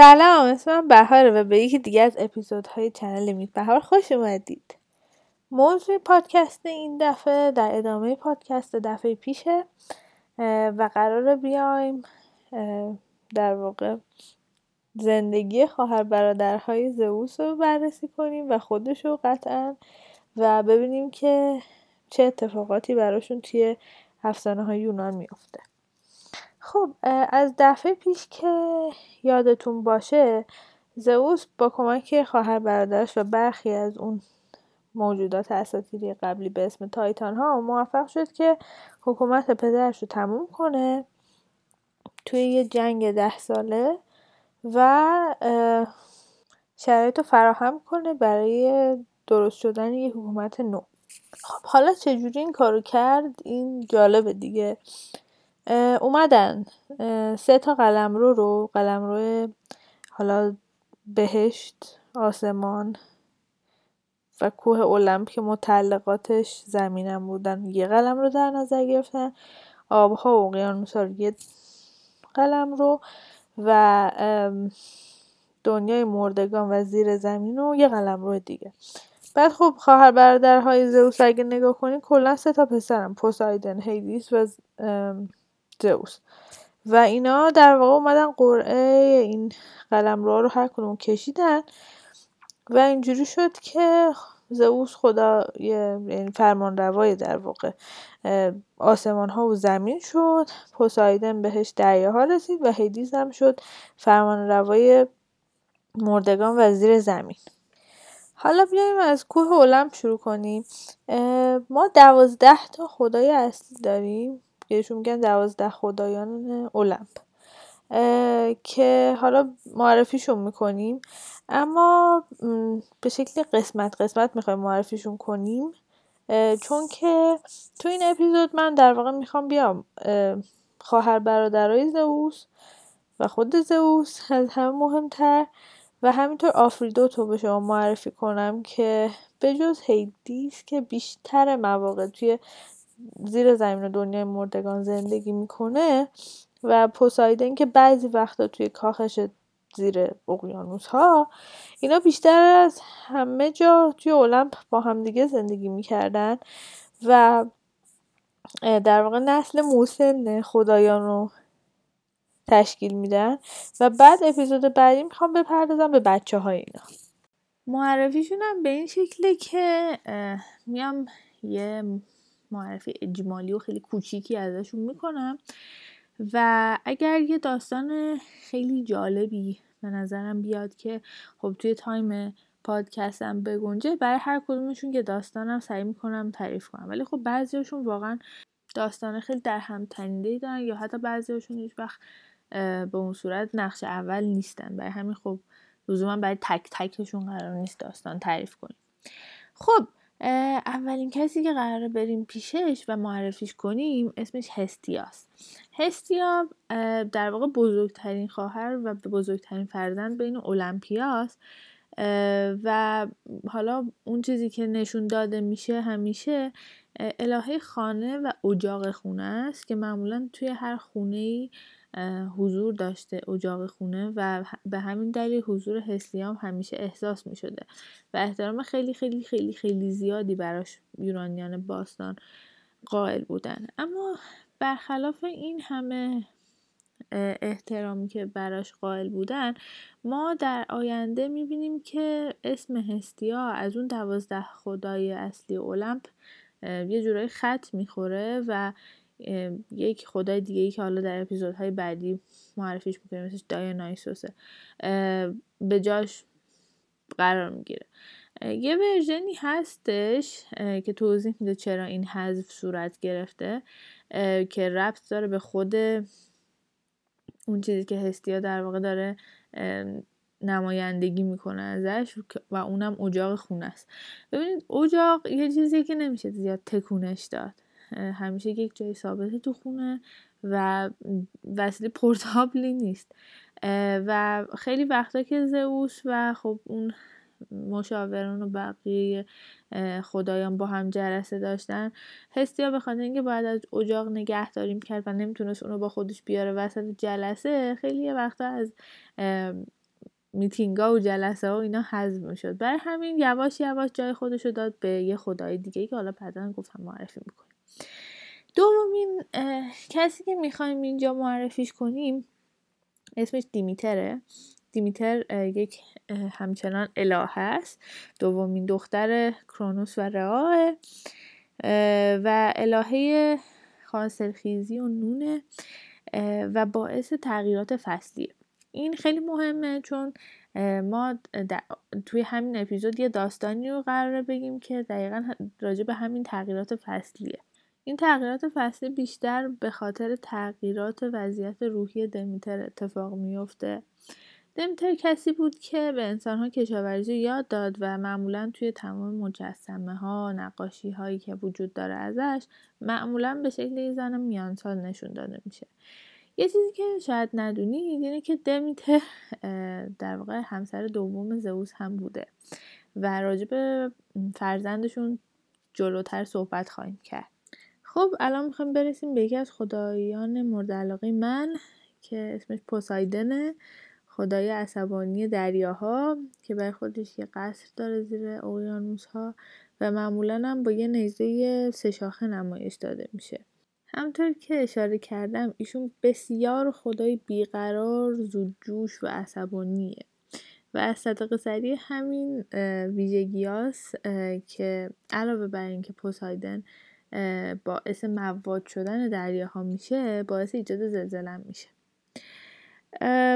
سلام اسمم بهاره و به یکی دیگه از اپیزودهای چنل لیمیت بهار خوش اومدید. موضوع پادکست این دفعه در ادامه پادکست دفعه پیشه و قرار بیایم در واقع زندگی خواهر برادرهای زئوس رو بررسی کنیم و خودش رو قطعا و ببینیم که چه اتفاقاتی براشون توی افسانه های یونان میافته. خب از دفعه پیش که یادتون باشه زئوس با کمک خواهر برادرش و برخی از اون موجودات اساطیری قبلی به اسم تایتان ها موفق شد که حکومت پدرش رو تموم کنه توی یه جنگ ده ساله و شرایط رو فراهم کنه برای درست شدن یه حکومت نو. خب حالا چجوری این کارو کرد؟ این جالبه دیگه. اومدن. سه تا قلمرو رو قلمرو حالا بهشت آسمان و کوه المپ که متعلقاتش زمینم بودن. یه قلم رو در نظر گرفتن. آبها و اقیانوس‌ها رو یه قلم رو و دنیای مردگان و زیر زمین و یه قلم رو دیگه. بعد خب خواهر برادرهای زئوس اگه نگاه کنین کلا سه تا پسرم پوسایدن هیدیس و زئوس و اینا در واقع اومدن قرعه این قلمرو رو هر کدوم کشیدن و اینجوری شد که زئوس خدا یعنی فرمان روای در واقع آسمان ها و زمین شد. پوسایدن بهش دریاها رسید و هیدیز هم شد فرمان روای مردگان و زیر زمین. حالا بیایم از کوه اولمپ شروع کنیم. ما دوازده تا خدای اصلی داریم. بهشون میگن دوازده خدایان المپ که حالا معرفیشون می‌کنیم. اما به شکل قسمت قسمت می‌خوایم معرفیشون کنیم. چون که تو این اپیزود من در واقع می‌خوام بیام. خواهر برادرای زئوس و خود زئوس از همه مهمتر و همینطور آفریدوت رو به شما معرفی کنم که به جز هیدیس که بیشتر مواقع توی زیر زمین دنیای مردگان زندگی می‌کنه و پوسایدن که بعضی وقتا توی کاخش زیر اقیانوس ها اینا بیشتر از همه جا توی المپ با همدیگه زندگی می‌کردن و در واقع نسل موسن خدایان رو تشکیل میدن و بعد اپیزود بعدی می‌خوام بپردازم به بچه های اینا. معرفیشونم به این شکله که میام یه معرفی اجمالی و خیلی کوچیکی ازشون می‌کنم. و اگر یه داستان خیلی جالبی به نظرم بیاد که خب توی تایم پادکستم بگنجه برای هر کدومشون که داستانم سعی می‌کنم تعریف کنم. ولی خب بعضیشون واقعا داستان خیلی در هم تنیده دارن یا حتی بعضیشون هیچ وقت به اون صورت نقش اول نیستن. برای همین خب لزوما برای تک تکشون قرار نیست داستان تعریف کنیم. خب اولین کسی که قراره بریم پیشش و معرفیش کنیم اسمش هستیاست هستیا در واقع بزرگترین خواهر و بزرگترین فرزند بین المپیاست و حالا اون چیزی که نشون داده میشه همیشه الهه خانه و اجاق خونه است که معمولا توی هر خونه ای حضور داشته اجاق خونه و به همین دلیل حضور هسلیام همیشه احساس می شده و احترام خیلی خیلی خیلی خیلی زیادی براش یونانیان باستان قائل بودن. اما برخلاف این همه احترامی که براش قائل بودن ما در آینده می‌بینیم که اسم هستیا از اون دوازده خدای اصلی المپ یه جورایی خط می‌خوره و یک خدای دیگه ای که حالا در اپیزودهای بعدی معرفیش می‌کنیم مثل دایانایسوسه به جاش قرار می‌گیره. یه ورژنی هستش که توضیح میده چرا این حذف صورت گرفته. که ربط داره به خود اون چیزی که هستیا در واقع داره نمایندگی می‌کنه ازش و اونم اجاق خونه است. ببینید اجاق یه چیزی که نمیشه زیاد تکونش داد. همیشه یک جای ثابته تو خونه و وسیله پورتابلی نیست. و خیلی وقتا که زئوس و خب اون مشاوران و بقیه خدایان با هم جلسه داشتن هستیا به خاطر اینکه باید از اجاق نگه داریم کرد و نمی‌تونست اونو با خودش بیاره وسط جلسه خیلی وقتا از میتینگا و جلسه و اینا حذف می‌شد. برای همین یواش یواش جای خودش رو داد به یه خدای دیگه که حالا بعدا گفتم معرفی می‌کنیم. دومین کسی که می‌خوایم اینجا معرفیش کنیم اسمش دیمیتره. دیمیتر یک همچنان اله است. دومین دختر کرونوس و رعاه و الهه خاصرخیزی و نونه و باعث تغییرات فصلیه این خیلی مهمه چون ما توی همین اپیزود یه داستانی رو قراره بگیم که دقیقا راجع به همین تغییرات فصلیه. این تغییرات فصلی بیشتر به خاطر تغییرات وضعیت روحی دمیتر اتفاق میفته دمیتر کسی بود که به انسانها کشاورزی یاد داد و معمولا توی تمام مجسمه ها نقاشی هایی که وجود داره ازش معمولا به شکل زن میانسال نشون داده میشه. یه چیزی که شاید ندونید اینه که دمیتر در واقع همسر دوم زئوس هم بوده و راجع به فرزندشون جلوتر صحبت خواهیم کرد. خب الان می‌خوایم برسیم به یکی از خدایان مورد علاقه من که اسمش پوسایدنه خدای عصبانی دریاها که برای خودش یه قصر داره زیر اقیانوس ها و معمولا هم با یه نیزه سه شاخه نمایش داده میشه. همطور که اشاره کردم ایشون بسیار خدای بیقرار زودجوش و عصبانیه. و از صدق سری همین ویژگیاس که علاوه بر اینکه پوسایدن باعث مواد شدن دریاها میشه باعث ایجاد زلزله میشه.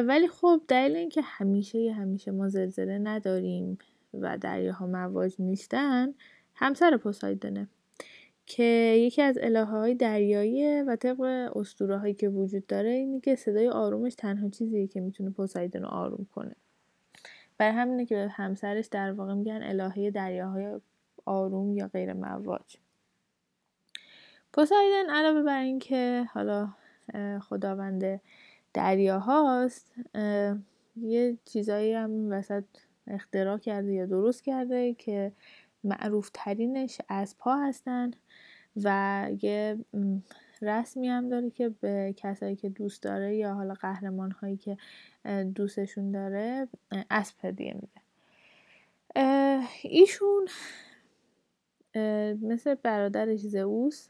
ولی خب دلیل اینکه همیشه همیشه ما زلزله نداریم و دریاها مواج نیستن همسر پوسایدنه که یکی از الهه های دریاییه و طبق اسطوره هایی که وجود داره اینه که صدای آرومش تنها چیزیه که می‌تونه پوسایدن رو آروم کنه. برای همینه که به همسرش در واقع میگن الهه دریاهای آروم یا غیر مواج پوسایدن علاوه بر اینکه حالا خداوند دریا هاست یه چیزایی هم وسط اختراع کرده یا درست کرده که معروف ترینش از پا هستن و یه رسمی هم داره که به کسایی که دوست داره یا حالا قهرمان هایی که دوستشون داره اسب هدیه میده. ایشون مثل برادرش زئوس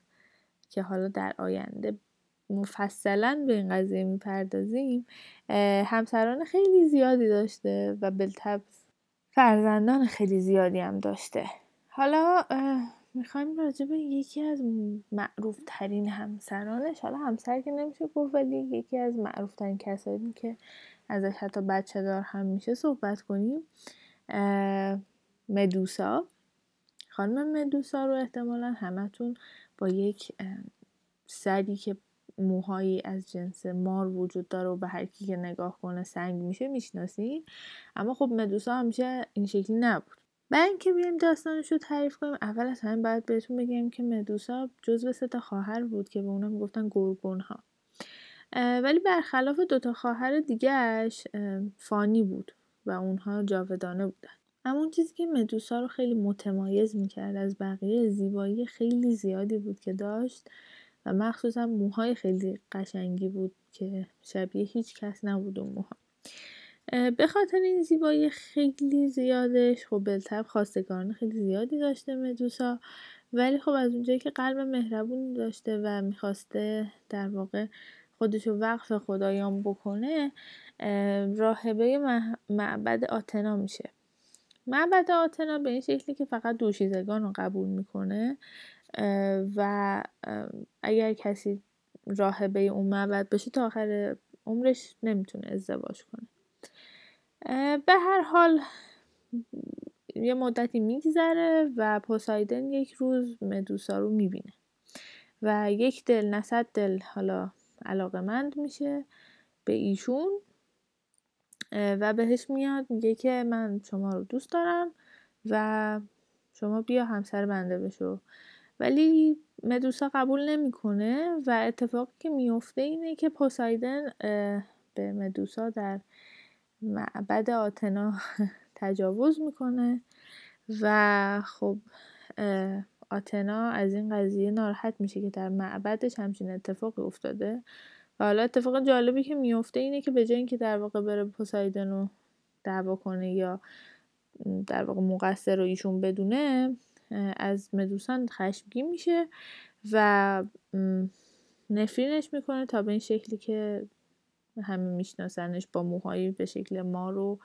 که حالا در آینده مفصلا به این قضیه می‌پردازیم همسران خیلی زیادی داشته و بالطبع فرزندان خیلی زیادی هم داشته. حالا می‌خوایم راجع به یکی از معروف ترین همسرانش حالا همسر که نمیشه گفت ولی یکی از معروف ترین که ازش حتی بچه دار هم میشه صحبت کنیم مدوسا. خانم مدوسا رو احتمالا همتون با یک سری که موهایی از جنس مار وجود داره و به هر کی که نگاه کنه سنگ میشه می‌شناسین. اما خب مدوسا همیشه این شکلی نبود. برای اینکه بیایم داستانش رو تعریف کنیم اول از همه باید بهتون بگم که مدوسا جزو سه تا خواهر بود که به اونا می‌گفتن گرگون ها ولی برخلاف دوتا خواهر دیگهش فانی بود و اونها جاودانه بودن. اما اون چیزی که مدوسا رو خیلی متمایز می‌کرد از بقیه زیبایی خیلی زیادی بود که داشت و مخصوصا موهای خیلی قشنگی بود که شبیه هیچ کس نبود اون موها. به خاطر این زیبایی خیلی زیادش خب بلتب خواستگاران خیلی زیادی داشته مدوسا ولی خب از اونجایی که قلب مهربونی داشته و می‌خواسته در واقع خودشو وقف خدایان بکنه راهبه معبد آتنا میشه. معبد آتنا به این شکلی که فقط دوشیزگان رو قبول می‌کنه و اگر کسی راهبه اون معبد بشه تا آخر عمرش نمی‌تونه ازدواج کنه. به هر حال یه مدتی میگذره و پوسایدن یک روز مدوسا رو می‌بینه و یک دل نصد دل حالا علاقه مند میشه به ایشون. و بهش میاد میگه که من شما رو دوست دارم و شما بیا همسر بنده بشو. ولی مدوسا قبول نمی‌کنه و اتفاقی که میفته اینه که پوسایدن به مدوسا در معبد آتنا تجاوز می‌کنه و خب آتنا از این قضیه ناراحت میشه که در معبدش همچین اتفاقی افتاده. و حالا اتفاق جالبی که میفته اینه که به جای اینکه در واقع بره پوسایدن رو دعوا کنه یا در واقع مقصر رو ایشون بدونه از مدوسان خشمگین میشه و نفرینش می‌کنه تا به این شکلی که همه میشناسنش با موهایی به شکل ما رو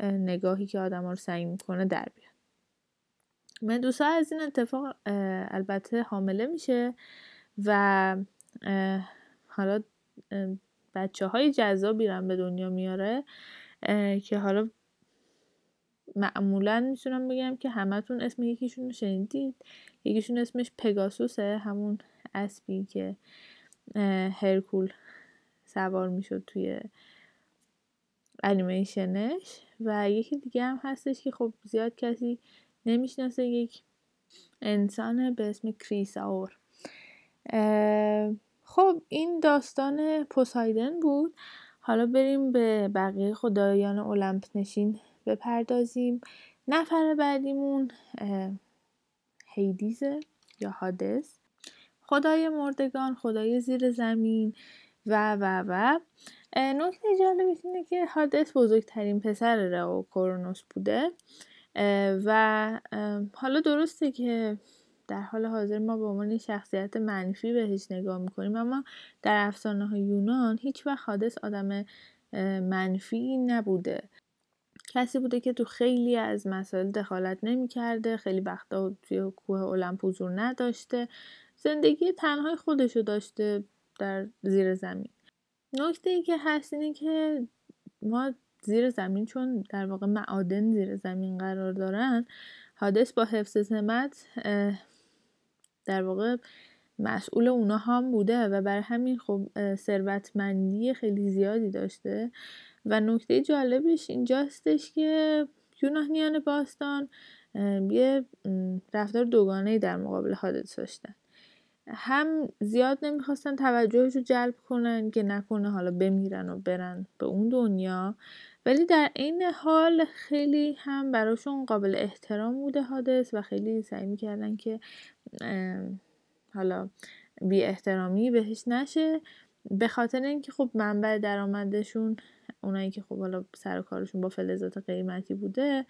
نگاهی که آدم رو سعی می‌کنه در بیاد مدوسا از این اتفاق البته حامله میشه و حالا بچه های جذابی رو به دنیا میاره که حالا معمولا می‌تونم بگم که همتون اسم یکیشون رو شنیدید. یکیشون اسمش پگاسوسه همون اسبی که هرکول سوار می‌شد توی انیمیشنش و یکی دیگه هم هستش که خب زیاد کسی نمی‌شناسه یک انسان به اسم کریساور خب این داستان پوسایدن بود. حالا بریم به بقیه خدایان المپ نشین بپردازیم. نفر بعدیمون هیدیزه یا هادس. خدای مردگان خدای زیر زمین و و و. نکته جالبش اینه که هادس بزرگترین پسر رئو کرونوس بوده. و حالا درسته که در حال حاضر ما به عنوان شخصیت منفی بهش نگاه می‌کنیم اما در افسانه های یونان هیچ وقت حادث آدم منفی نبوده. کسی بوده که تو خیلی از مسائل دخالت نمی‌کرده خیلی وقتا توی کوه المپ حضور نداشته زندگی تنهای خودشو داشته در زیر زمین. نکته ای که هست اینه که ما زیر زمین چون در واقع معادن زیر زمین قرار دارن حادث با حفظ سمت در واقع مسئول اونا هم بوده و بر همین خب ثروتمندی خیلی زیادی داشته. و نکته جالبش اینجاستش که یونانیان باستان یه رفتار دوگانه در مقابل حادث داشتن. هم زیاد نمی‌خواستن توجهش رو جلب کنن که نکنه حالا بمیرن و برن به اون دنیا. ولی در این حال خیلی هم براشون قابل احترام بوده حادث و خیلی سعی می‌کردن که حالا بی احترامی بهش نشه. به خاطر اینکه خب منبع درآمدشون اونایی که خب حالا سر کارشون با فلزات قیمتی بوده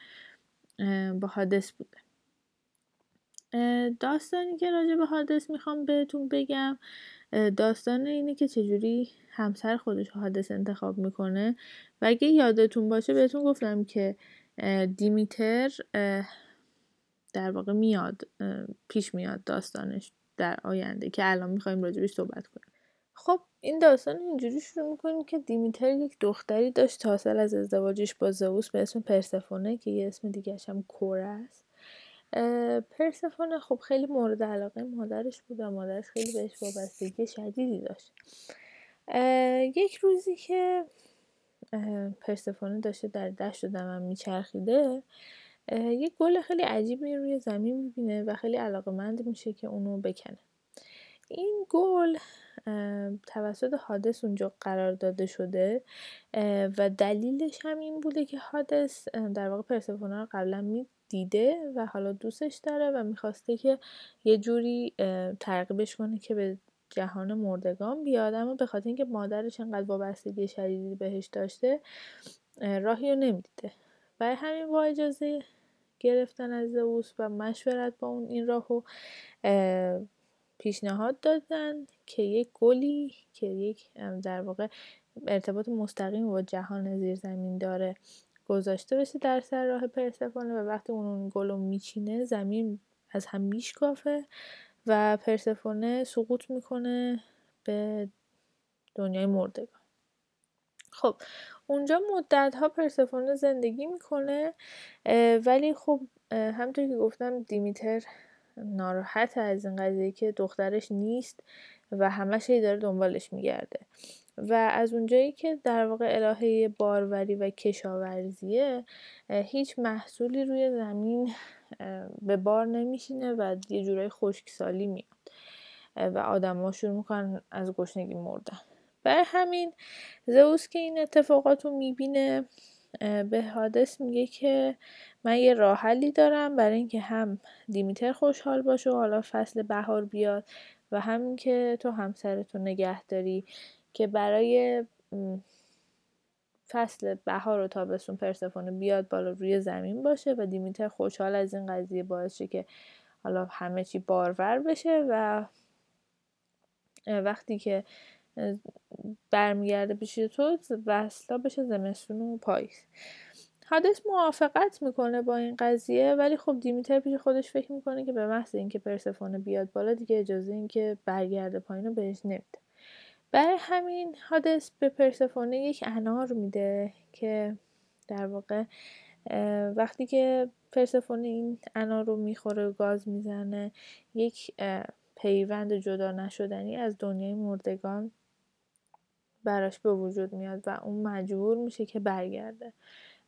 با حادث بوده. داستانی که راجع به حادث می‌خوام بهتون بگم داستان اینه که چجوری همسر خودش حادث انتخاب می‌کنه. و اگه یادتون باشه بهتون گفتم که دیمیتر در واقع میاد پیش میاد داستانش در آینده که الان می‌خوایم راجبش صحبت کنیم. خب این داستان اینجوری شروع می‌کنیم که دیمیتر یک دختری داشت سال از ازدواجش با زئوس به اسم پرسفونه که یه اسم دیگه هم کور است. پرسفونه خب خیلی مورد علاقه مادرش بود و مادرش خیلی بهش وابستگی شدیدی داشت. یک روزی که پرسفونه داشته در دشت و دمم میچرخیده یک گل خیلی عجیبی روی زمین می‌بینه و خیلی علاقه مند میشه که اونو بکنه. این گل توسط حادث اونجا قرار داده شده و دلیلش هم این بوده که حادث در واقع پرسفونه رو قبلا می دیده و حالا دوستش داره و می‌خواسته که یه جوری ترغیبش کنه که به جهان مردگان بیاد. اما به خاطر اینکه مادرش انقدر وابستگی شدیدی بهش داشته راهی رو نمی‌دیده. برای همین با اجازه گرفتن از زئوس و مشورت با اون این راهو پیشنهاد دادن که یک گلی که یک در واقع ارتباط مستقیم با جهان زیرزمین داره. گذاشته بشه در سر راه پرسفونه و وقتی اون گل میچینه زمین از هم میشکافه و پرسفونه سقوط می‌کنه به دنیای مردگان. خب اونجا مدت ها پرسفونه زندگی می‌کنه ولی خب همطور که گفتم دیمیتر ناراحت از این قضیه که دخترش نیست و همش داره دنبالش میگرده. و از اونجایی که در واقع الهه باروری و کشاورزیه هیچ محصولی روی زمین به بار نمیشینه و یه جورای خشکسالی میاد. و آدم شروع می‌کنن از گشنگی مردن. بر همین زئوس که این اتفاقات رو می‌بینه به حادث میگه که من یه راه حلی دارم برای اینکه هم دیمیتر خوشحال باشه و حالا فصل بهار بیاد و همین که تو همسرتو نگه داری. که برای فصل بهار و تابستون پرسفونه بیاد بالا روی زمین باشه و دیمیتر خوشحال از این قضیه باعث شه که حالا همه چی بارور بشه و وقتی که برمیگرده پیش تو وصلا بشه زمستون و پاییز. هادس موافقت می‌کنه با این قضیه ولی خب دیمیتر پیش خودش فکر می‌کنه که به محض اینکه پرسفونه بیاد بالا دیگه اجازه اینکه برگرده پایین رو بهش نمیده. برای همین هادس به پرسفونه یک انار میده که در واقع وقتی که پرسفونه این انار رو می‌خوره و گاز می‌زنه یک پیوند جدا نشدنی از دنیای مردگان براش به وجود میاد و اون مجبور میشه که برگرده.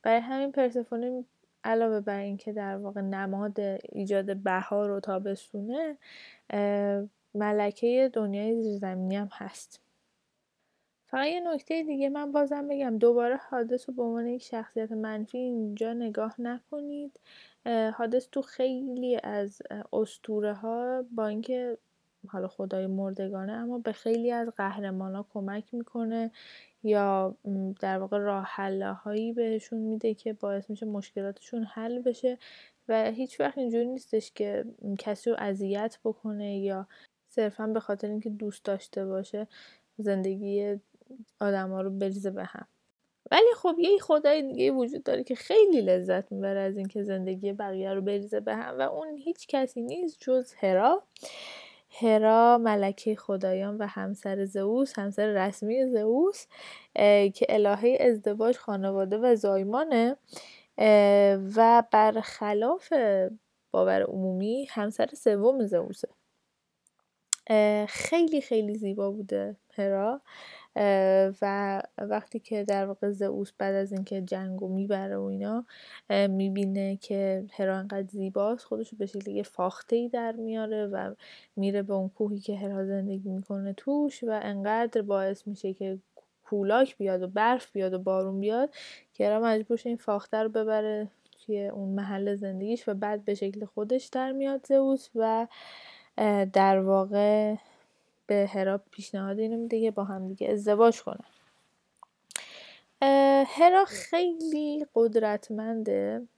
برای همین پرسفونه علاوه بر اینکه در واقع نماد ایجاد بهار و تابستونه ملکه دنیای زیرزمینی هم هست. فقط یه نکته دیگه من بازم بگم. دوباره حادث رو به عنوان یک شخصیت منفی اینجا نگاه نکنید. حادث تو خیلی از استوره ها با اینکه حالا خدای مردگانه اما به خیلی از قهرمان کمک می‌کنه یا در واقع راه هایی بهشون میده که باعث میشه مشکلاتشون حل بشه و هیچ وقت اینجوری نیستش که کسی رو اذیت بکنه یا صرفا به خاطر اینکه دوست داشته باشه زندگی آدما رو بریزه به هم. ولی خب یه خدای دیگه وجود داره که خیلی لذت می‌بره از اینکه زندگی بقیه رو بریزه به هم و اون هیچ کسی نیست جز هرا. هرا ملکه خدایان و همسر زئوس همسر رسمی زئوس که الهه ازدواج خانواده و زایمانه و برخلاف باور عمومی همسر سوم زئوسه. خیلی خیلی زیبا بوده. هرا و وقتی که در واقع زئوس بعد از اینکه جنگو می‌بره و اینا می‌بینه که هرا انقدر زیباست خودش به شکلی فاخته ای در میاره و میره به اون کوهی که هرا زندگی می‌کنه توش و انقدر باعث میشه که کولاک بیاد و برف بیاد و بارون بیاد که هرا مجبور این فاخته رو ببره توی اون محل زندگیش و بعد به شکل خودش در میاد زئوس و در واقع به هرا پیشنهاد اینو میده که با هم دیگه ازدواج کنن. هرا خیلی قدرتمنده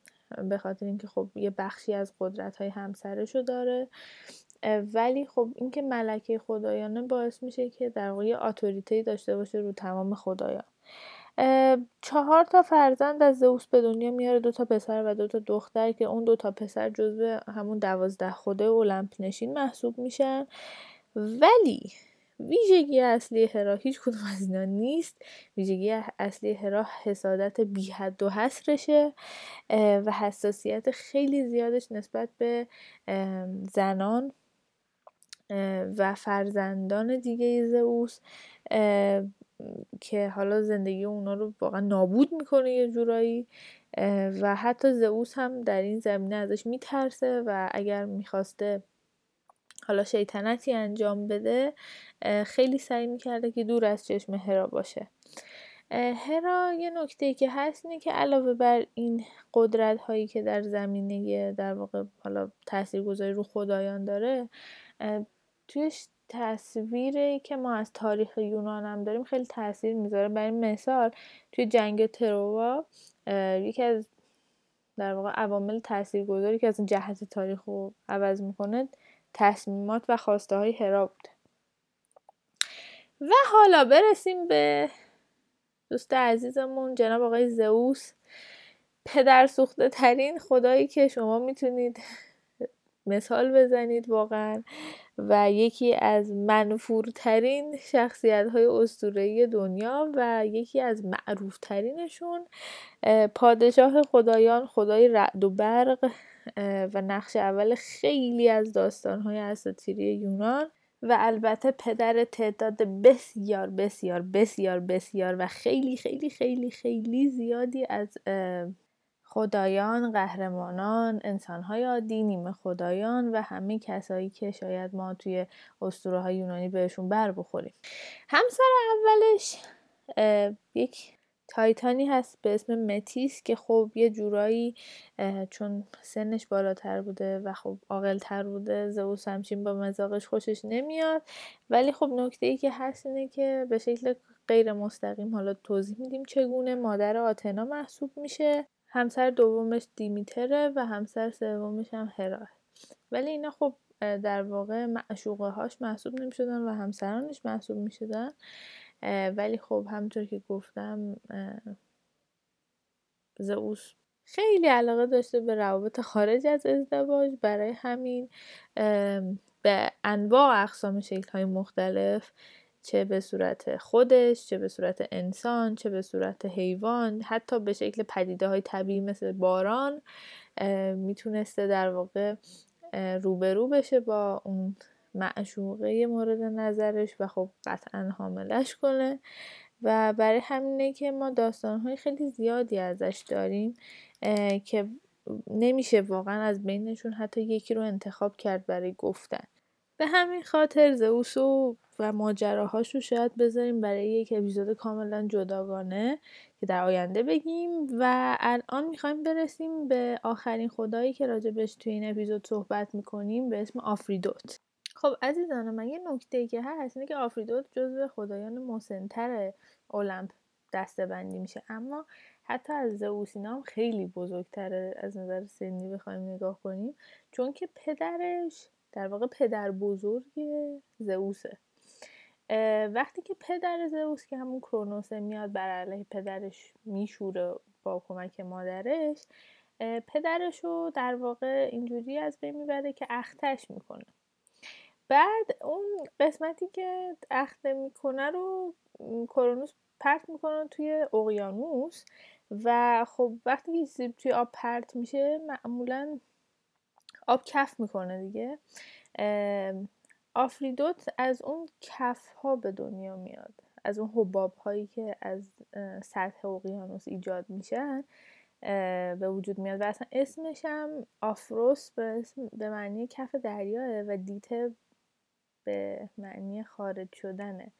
به خاطر اینکه خب یه بخشی از قدرت های همسرشو داره. ولی خب اینکه ملکه خدایانه باعث میشه که در واقع اتوریته داشته باشه رو تمام خدایان. چهار تا فرزند از زئوس به دنیا میاره دو تا پسر و دو تا دختر که اون دو تا پسر جزو همون دوازده خدای المپ نشین محسوب میشن. ولی ویژگی اصلی هرا هیچ کدوم از اینا نیست. ویژگی اصلی هرا حسادت بی حد و حصرشه و حساسیت خیلی زیادش نسبت به زنان و فرزندان دیگه زئوس که حالا زندگی اونا رو واقعا نابود می‌کنه یه جورایی و حتی زئوس هم در این زمینه ازش میترسه و اگر می‌خواسته حالا شیطنتی انجام بده خیلی سعی می‌کرده که دور از چشم هرا باشه. هرا یه نکته که هست اینه که علاوه بر این قدرت هایی که در زمینه در واقع حالا تاثیرگذاری رو خدایان داره توی تصویری که ما از تاریخ یونان هم داریم خیلی تاثیر می‌ذاره. برای مثال توی جنگ تروا یکی از در واقع عوامل تاثیرگذاری که از جهت تاریخ رو عوض می‌کنه تصمیمات و خواسته های هرا بوده و حالا برسیم به دوست عزیزمون جناب آقای زئوس پدر سوخته ترین خدایی که شما می‌تونید مثال بزنید واقعا و یکی از منفورترین شخصیت های اسطوره‌ای دنیا و یکی از معروفترینشون پادشاه خدایان خدای رعد و برق. و نقش اول خیلی از داستانهای اساطیری یونان و البته پدر تعداد بسیار بسیار بسیار بسیار و خیلی خیلی خیلی خیلی زیادی از خدایان، قهرمانان، انسانهای عادی، نیمه خدایان و همه کسایی که شاید ما توی اسطوره های یونانی بهشون بر بخوریم. همسر اولش یک تایتانی هست به اسم متیس که خب یه جورایی چون سنش بالاتر بوده و خب عاقلتر بوده زئوس همچین با مزاقش خوشش نمیاد. ولی خب نکته ای که هست اینه که به شکل غیر مستقیم حالا توضیح میدیم چگونه مادر آتنا محسوب میشه. همسر دومش دیمیتره و همسر سومش هم هراه. ولی اینا خب در واقع معشوقه هاش محسوب نمی شدن و همسرانش محسوب می شدن ولی خب همونطور که گفتم زئوس خیلی علاقه داشته به روابط خارج از ازدواج. برای همین به انواع اقسام شکل های مختلف چه به صورت خودش چه به صورت انسان چه به صورت حیوان حتی به شکل پدیده های طبیعی مثل باران می‌تونسته در واقع روبرو بشه با اون معشوقه مورد نظرش و خب قطعا حاملش کنه. و برای همینه که ما داستانهای خیلی زیادی ازش داریم که نمیشه واقعا از بینشون حتی یکی رو انتخاب کرد برای گفتن. به همین خاطر زئوسو و ماجراهاش رو شاید بذاریم برای یک اپیزود کاملا جداگانه که در آینده بگیم. و الان می‌خوایم برسیم به آخرین خدایی که راجبش توی این اپیزود صحبت می‌کنیم به اسم آفریدوت. خب عزیزان من یه نکته که هست اینه که آفریدوت جزو خدایان مسنتر المپ دسته بندی میشه. اما حتی از زئوس هم خیلی بزرگتره از نظر سنی بخوایم نگاه کنیم چون که پدرش در واقع پدر بزرگ زئوسه. وقتی که پدر زئوس که همون کرونوسه میاد بر علیه پدرش میشوره با کمک مادرش پدرش رو در واقع اینجوری از بین می‌بره که اختش می‌کنه. بعد اون قسمتی که اخته می‌کنه رو کرونوس پرت می‌کنه توی اقیانوس و خب وقتی که توی آب پرت میشه معمولا آب کف می‌کنه دیگه. آفریدوت از اون کف ها به دنیا میاد. از اون حباب هایی که از سطح اقیانوس ایجاد میشن به وجود میاد. و اصلا اسمش هم آفروس به, اسم به معنی کف دریاه و دیته به معنی خارج شدنه.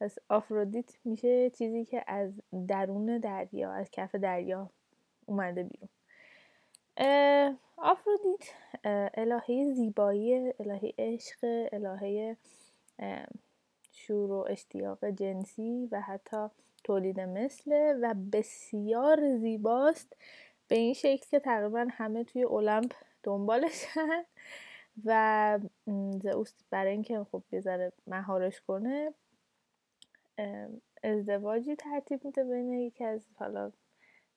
پس آفرودیت میشه چیزی که از درون دریا از کف دریا اومده بیرون. آفرودیت الهه زیبایی الهه عشق الهه شور و اشتیاق جنسی و حتی تولید مثله و بسیار زیباست. به این شکل که تقریبا همه توی المپ دنبالشن. و زئوس برای اینکه خب یه ذره مهارش کنه ازدواجی ترتیب میده بین یکی از حالا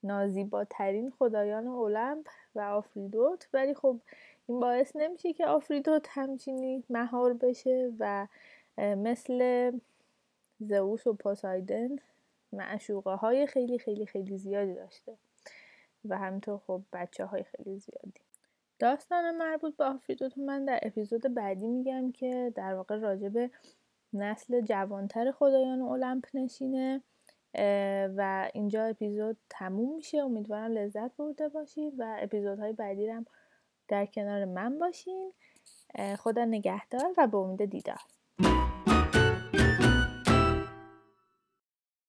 نازیباترین خدایان المپ و آفریدوت. ولی خب این باعث نمیشه که آفریدوت همچینی مهار بشه و مثل زئوس و پاسایدن معشوقه های خیلی خیلی خیلی زیادی داشته. و همینطور خب بچه های خیلی زیادی. داستان مربوط به آفریدوت من در اپیزود بعدی میگم که در واقع راجع نسل جوانتر خدایان المپ نشینه و اینجا اپیزود تموم میشه. امیدوارم لذت برده باشید و اپیزودهای بعدی هم در کنار من باشین. خدا نگهدار و به امید دیدار.